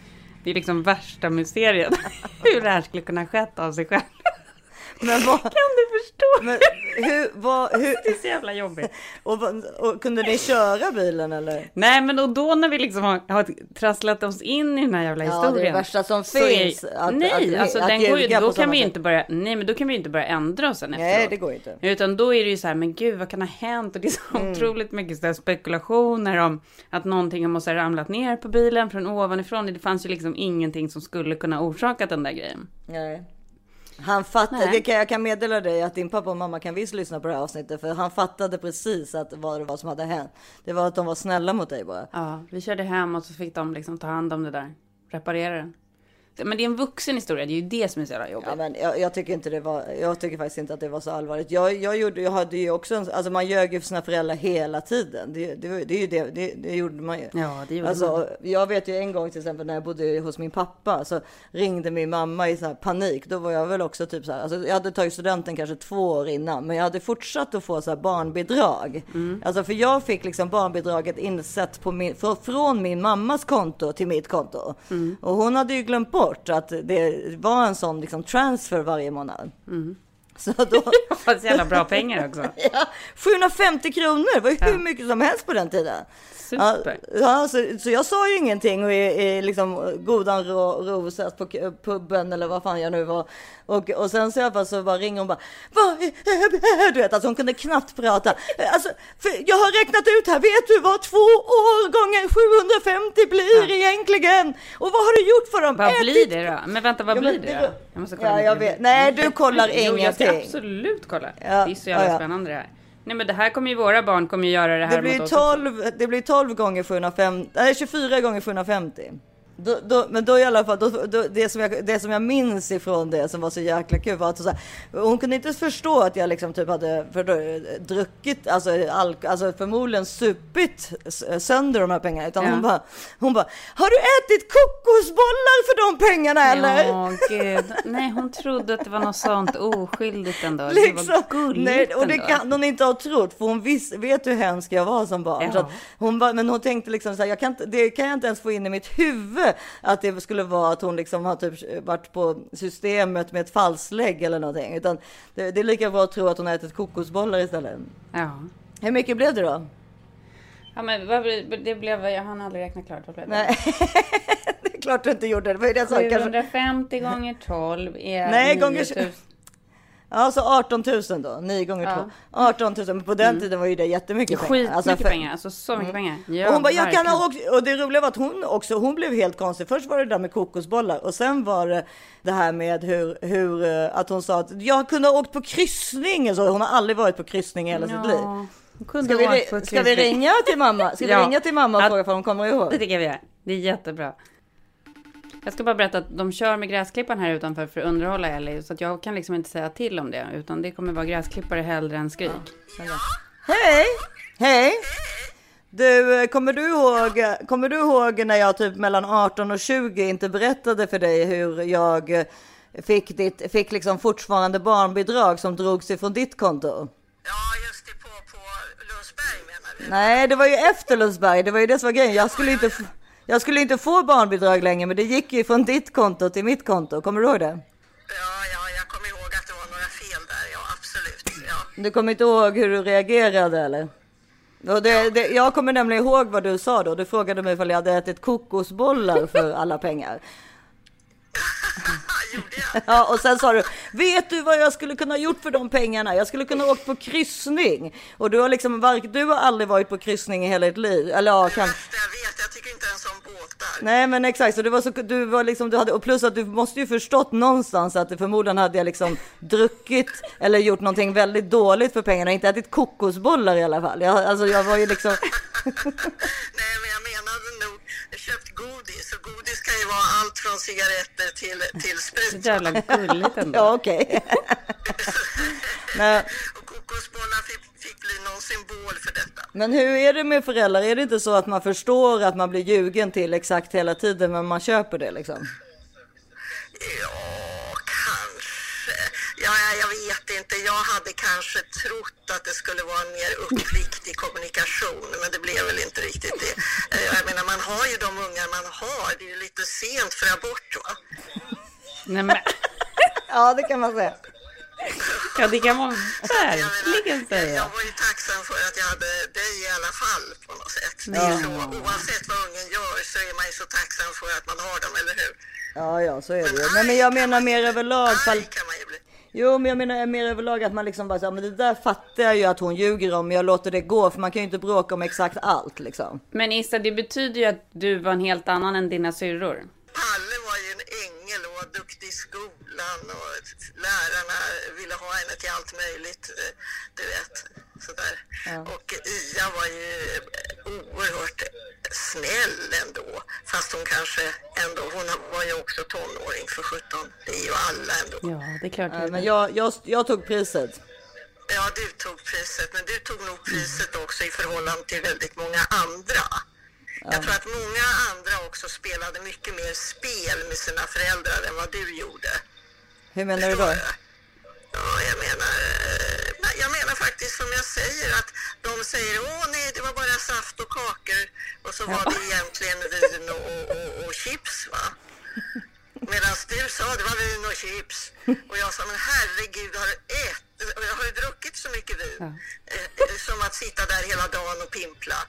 Det är liksom värsta mysteriet. hur det här skulle kunna ha skett av sig själv. Men vad, Kan du förstå? men hur, vad, hur, Det är så jävla jobbigt. och, och kunde ni köra bilen eller? Nej, men och då när vi liksom har, har trasslat oss in i den här jävla Ja, historien. det är det värsta som så är- finns, att- nej, att- alltså att den går ju, då kan vi sätt. inte börja, nej men då kan vi inte börja ändra oss sen efteråt. Nej, det går inte. Utan då är det ju så här, men gud vad kan ha hänt? Och det är så Mm. otroligt mycket så spekulationer om att någonting måste ha ramlat ner på bilen från ovanifrån. Det fanns ju liksom ingenting som skulle kunna orsaka den där grejen. Nej. Han fattade, det kan, jag kan meddela dig att din pappa och mamma kan visst lyssna på det här avsnittet för han fattade precis att vad det var som hade hänt. Det var att de var snälla mot dig bara. Ja, vi körde hem och så fick de liksom ta hand om det där. Reparera den. Men det är en vuxen historia, det är ju det som är så jävla jobbigt. Ja, men jag, jag tycker inte det var. Jag tycker faktiskt inte att det var så allvarligt. Jag, jag gjorde, jag hade ju också, en, alltså man ljög ju för sina föräldrar hela tiden. Det, det, det är ju det, det, det gjorde man ju. Ja, det gjorde man. Alltså, jag vet ju en gång till exempel när jag bodde hos min pappa så ringde min mamma i så panik. Då var jag väl också typ så här. Alltså, jag hade tagit studenten kanske två år innan, men jag hade fortsatt att få så här barnbidrag. Mm. Alltså för jag fick liksom barnbidraget insett på min, från, från min mammas konto till mitt konto. Mm. Och hon hade ju glömt bort att det var en sån liksom transfer varje månad. Mm. Så då, Det var så jävla bra pengar också. ja, 750 kronor, det var ju hur mycket som helst på den tiden. Super. Ja, ja, så, så jag sa ju ingenting och i, i liksom godan ro, ro satt på puben eller vad fan jag nu var. Och, och sen så, i alla fall så bara ringer hon bara, vad är- du vet, alltså hon kunde knappt prata. Alltså, jag har räknat ut här, vet du vad två år gånger 750 blir egentligen? Och vad har du gjort för dem? Vad Ätit- blir det då? Men vänta, vad Ja, blir det då? Jag måste kolla Ja, jag vet. Nej, du kollar Jo, jag ska ingenting. absolut kolla. Ja, Det är så jävla ja, ja. spännande det här. Nej, men det här kommer ju våra barn kommer ju göra det här Det blir, mot oss också. 12, det blir 12 gånger 750, nej 24 gånger 750. Då, då, men då i alla fall, då, det, som jag, det som jag minns ifrån det som var så jäkla kul var att här, hon kunde inte förstå att jag liksom typ hade för, druckit, alltså, alk, alltså förmodligen supit sönder de här pengarna. Utan Ja. hon bara, hon bara, har du ätit kokosbollar för de pengarna eller? Ja, gud. Nej, hon trodde att det var något sånt oskyldigt ändå. Det Liksom, var gulligt nej, och det ändå. kan hon inte ha trott, för hon vis, vet hur hemsk jag var som barn. Ja. Hon bara, men hon tänkte liksom så här, jag kan det kan jag inte ens få in i mitt huvud att det skulle vara att hon liksom har typ varit på systemet med ett falslägg eller någonting. Utan det, det är lika bra att tro att hon har ätit kokosbollar istället. Ja. Hur mycket blev det då? Ja, men det blev, jag hann aldrig räkna klart. Vad blev det? Nej, det är klart du inte gjorde det. Det var ju det jag sa. Kanske, 750 gånger 12 är Nej, gånger 9000. Alltså 18 000 då, 9 gånger Ja. 2. 18 000, men på den Mm. tiden var ju det jättemycket pengar. Skitmycket Alltså, för- pengar, alltså så mycket pengar. Ja, och hon bara, jag kan ha åkt, och det roliga var att hon också, hon blev helt konstig. Först var det där med kokosbollar och sen var det det här med hur, hur eh, att hon sa att jag kunde ha åkt på kryssning. Så hon har aldrig varit på kryssning i hela sitt liv. Ja, hon kunde Ska vi, ska vi ringa till mamma? Ska vi Ja. ringa till mamma och fråga om hon kommer ihåg? Det tycker jag vi gör. Det är jättebra. Jag ska bara berätta att de kör med gräsklipparen här utanför för att underhålla Ellie. Så att jag kan liksom inte säga till om det. Utan det kommer vara gräsklippare hellre än skrik. Hej! Hej! Du, eh, kommer du, ihåg, kommer du ihåg när jag typ mellan 18 och 20 inte berättade för dig hur jag eh, fick, ditt, fick liksom fortfarande barnbidrag som drogs ifrån ditt konto? Nej, det var ju efter Lundsberg. Det var ju det som var grejen. Jag skulle inte, jag skulle inte få barnbidrag längre, men det gick ju från ditt konto till mitt konto. Kommer du ihåg det? Du kommer inte ihåg hur du reagerade eller? Det, det, jag kommer nämligen ihåg vad du sa då. Du frågade mig ifall jag hade ätit kokosbollar för alla pengar. Ja, och sen sa du, vet du vad jag skulle kunna gjort för de pengarna? Jag skulle kunna åkt på kryssning. Och du har liksom, du har aldrig varit på kryssning i hela ditt liv. Eller ja, kan... Nej, men exakt. Så det var så, du var liksom, du hade, och plus att du måste ju förstått någonstans att förmodligen hade jag liksom druckit eller gjort någonting väldigt dåligt för pengarna. Inte ätit kokosbollar i alla fall. Jag, alltså jag var ju liksom... Godis kan ju vara allt från cigaretter till, till sprit. Så jävla gulligt ändå. Ja, okej. Nej. Kokosbollar fick, fick bli någon symbol för detta. Men hur är det med föräldrar? Är det inte så att man förstår att man blir ljugen till exakt hela tiden, men man köper det liksom? Ja, ja, jag vet inte. Jag hade kanske trott att det skulle vara en mer uppriktig kommunikation, men det blev väl inte riktigt det. Eh, Jag menar, man har ju de ungar man har. Det är ju lite sent för abort, va? Nej, men, Ja, det kan man säga. ja, det kan man verkligen säga. Jag var ju tacksam för att jag hade dig i alla fall på något sätt. Det är Ja. så, oavsett vad ungen gör så är man ju så tacksam för att man har dem, eller hur? Ja, ja, så är det ju. Men, men jag menar mer överlag. Fall... Jo, men jag menar mer överlag att man liksom bara säger, men det där fattar jag ju att hon ljuger om, men jag låter det gå, för man kan ju inte bråka om exakt allt liksom. Men Issa, det betyder ju att du var en helt annan än dina syrror. Palle var ju en ängel och var duktig i skolan och lärarna ville ha henne till allt möjligt, eh, du vet. Sådär. Och Ia var ju oerhört snäll ändå, fast hon kanske ändå, hon var ju också tonåring för 17, det är ju alla ändå. Ja, det är klart. Ja, men jag, jag, jag tog priset. Ja, du tog priset, men du tog nog priset också i förhållande till väldigt många andra. Jag tror att många andra också spelade mycket mer spel med sina föräldrar än vad du gjorde. Hur menar du då? Ja, jag menar, eh, jag menar faktiskt som jag säger att de säger åh nej, det var bara saft och kakor och så var det egentligen vin och, och, och, chips va. Medan du sa det var vin och chips och jag sa men herregud har du ätit, har du druckit så mycket vin? Eh, eh, som att sitta där hela dagen och pimpla.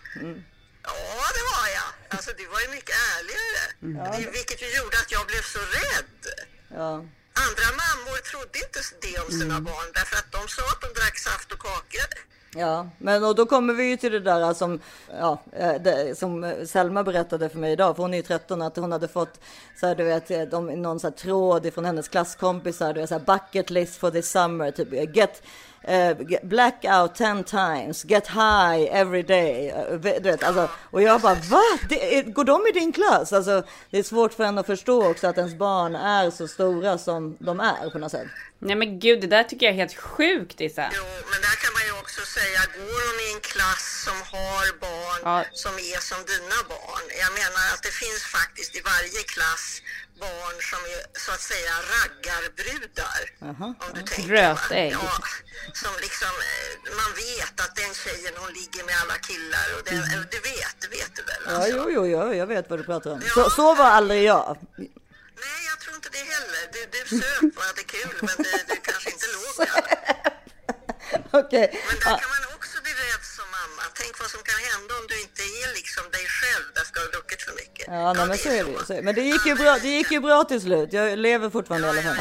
Ja, det var jag. Alltså du var ju mycket ärligare. Det- Vilket ju gjorde att jag blev så rädd. Ja. Andra mammor trodde inte det om sina barn därför att de sa att de drack saft och kakor. Ja, men och då kommer vi ju till det där som, ja, eh, det, som eh, Selma berättade för mig idag, för hon är ju 13, att hon hade fått så här, du vet, eh, de, någon så här tråd ifrån hennes klasskompisar, du vet, så här, bucket list for this summer, typ get, Eh, blackout black out 10 times, get high every day, eh, du vet, alltså, och jag bara, va? Det, går de i din klass? Alltså, det är svårt för henne att förstå också att ens barn är så stora som de är på något sätt. Nej men gud, det där tycker jag är helt sjukt Issa. Men där kan man ju också säga, går hon i en klass som har barn Ja. som är som dina barn? Jag menar att det finns faktiskt i varje klass barn som är så att säga raggarbrudar. Om du tänker, va? Rötägg. Ja, som liksom, eh, man vet att den tjejen hon ligger med alla killar och det, Mm. du vet, det vet du väl? Ja, alltså? jo, jo, jo, jag vet vad du pratar om. Så, så var aldrig jag. Inte det heller. Du, du söp och hade kul, men du, du kanske inte låg alla. Okej. Men där kan man också bli rädd som mamma. Tänk vad som kan hända om du inte är liksom dig själv därför att du har druckit för mycket. Ja, nej, men så är det ju. Men det gick ju bra, det gick ju bra till slut. Jag lever fortfarande i alla fall.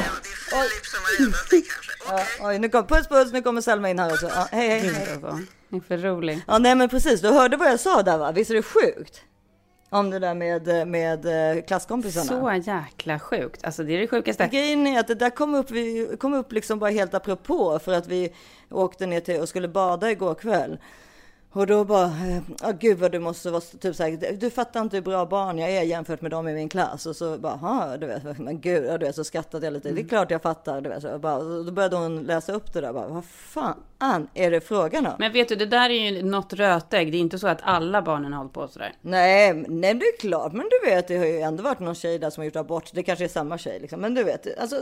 Filip som har räddat dig kanske. Ja, oj, nu kom, puss puss, nu kommer Selma in här också. Ja, hej hej. hej. Alltså, ni är för rolig. Ja, nej men precis, du hörde vad jag sa där va? Visst är det sjukt? Om det där med, med eh, klasskompisarna. Så jäkla sjukt. Alltså det är det sjukaste. Grejen är att det där kom upp, vi kom upp liksom bara helt apropå för att vi åkte ner till och skulle bada igår kväll. Och då bara, ah, gud vad du måste vara typ så här, du fattar inte hur bra barn jag är jämfört med dem i min klass. Och så bara, "Ha, du vet, men gud, ja, du vet, så skrattade jag lite. Det är klart jag fattar, du vet. Så bara, och då började hon läsa upp det där, bara, vad fan är det frågan om? Men vet du, det där är ju något rötägg. Det är inte så att alla barnen har hållit på sådär. Nej, nej, det är klart, men du vet, det har ju ändå varit någon tjej där som har gjort abort. Det kanske är samma tjej, liksom. men du vet, alltså,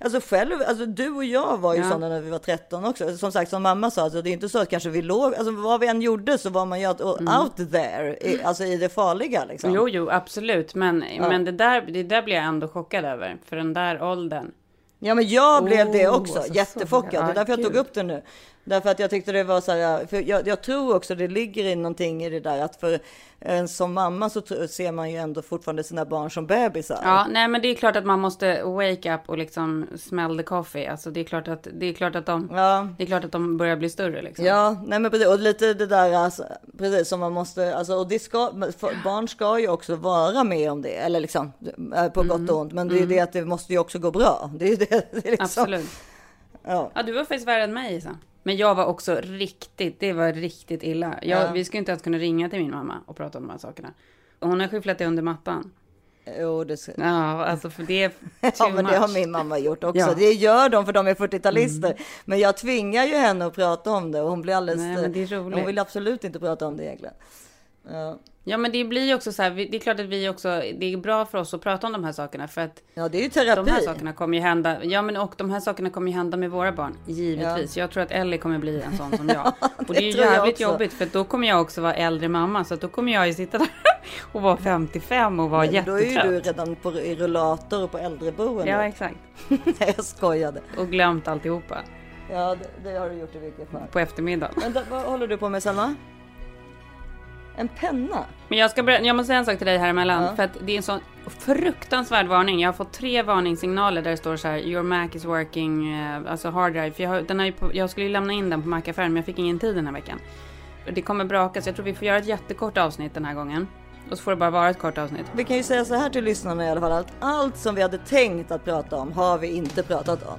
alltså själv, alltså du och jag var ju Ja. sådana när vi var 13 också. Som sagt, som mamma sa, alltså, det är inte så att kanske vi låg, alltså vad vi än gjorde så var man ju out there, i, alltså i det farliga liksom. Jo, jo, absolut. Men, Ja. men det, där, det där blir jag ändå chockad över. För den där åldern. Ja, men jag blev det Oh, också, alltså, jättechockad. det är därför jag ja, tog upp det nu. Därför att jag tyckte det var så här, för jag, jag tror också det ligger i någonting i det där att för en som mamma så ser man ju ändå fortfarande sina barn som bebisar. Ja, nej men det är klart att man måste wake up och liksom smell the coffee. Alltså det är klart att, det är klart att, de, det är klart att de börjar bli större liksom. Ja, nej men precis, och lite det där alltså, precis som man måste, alltså och det ska, barn ska ju också vara med om det, eller liksom eh, på gott och ont, men det är ju det att det måste ju också gå bra. Det är det, det är liksom, Absolut. Ja. Ja, du var faktiskt värre än mig Isa. Men jag var också riktigt, det var riktigt illa. Jag, Ja. Vi skulle inte ens kunna ringa till min mamma och prata om de här sakerna. Och hon har skyfflat det under mattan. Jo, det ska... Ja, alltså för det Ja, men det har min mamma gjort också. Ja. Det gör de för de är 40-talister. Men jag tvingar ju henne att prata om det och hon blir alldeles... Nej, men det är roligt. Hon vill absolut inte prata om det egentligen. Ja. Ja, men det blir ju också så här, det är klart att vi också, det är bra för oss att prata om de här sakerna för att Ja, det är ju terapi. de här sakerna kommer ju hända, ja men och de här sakerna kommer ju hända med våra barn, givetvis. Jag tror att Ellie kommer bli en sån som jag. och det är ju jävligt jobbigt för då kommer jag också vara äldre mamma, så att då kommer jag ju sitta där och vara 55 och vara Men Då är ju jättetrött. du redan på, i rullator och på äldreboende. Ja, exakt. Nej, jag skojade. Och glömt alltihopa Ja, det, det har du gjort i vilket fall. på eftermiddagen. Vänta, vad håller du på med Selma? En penna? Men jag ska berätta, jag måste säga en sak till dig här emellan. Ja. För att det är en sån fruktansvärd varning. Jag har fått tre varningssignaler där det står så här. Your Mac is working, eh, alltså hard drive. För jag, har, den har på, jag skulle ju lämna in den på Mac-affären men jag fick ingen tid den här veckan. Det kommer braka så jag tror vi får göra ett jättekort avsnitt den här gången. Och så får det bara vara ett kort avsnitt. Vi kan ju säga så här till lyssnarna i alla fall. Att allt som vi hade tänkt att prata om har vi inte pratat om.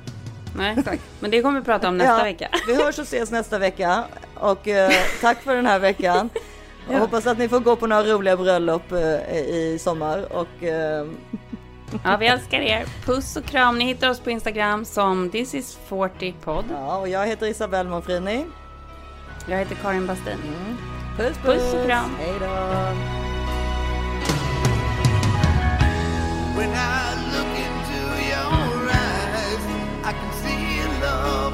Nej, exakt. Men det kommer vi prata om nästa Ja, vecka. Vi hörs och ses nästa vecka. Och eh, tack för den här veckan. Ja. hoppas att ni får gå på några roliga bröllop eh, i sommar. Och eh, Ja, vi älskar er. Puss och kram. Ni hittar oss på Instagram som This is 40 podd. ja, och jag heter Isabelle Monfrini. Jag heter Karin Bastin. Puss, Puss och kram. Hej då. When I look into your eyes, I can see love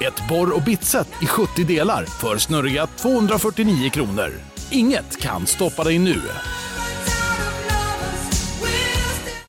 Ett borr och bitset i 70 delar för snurriga 249 kronor. Inget kan stoppa dig nu.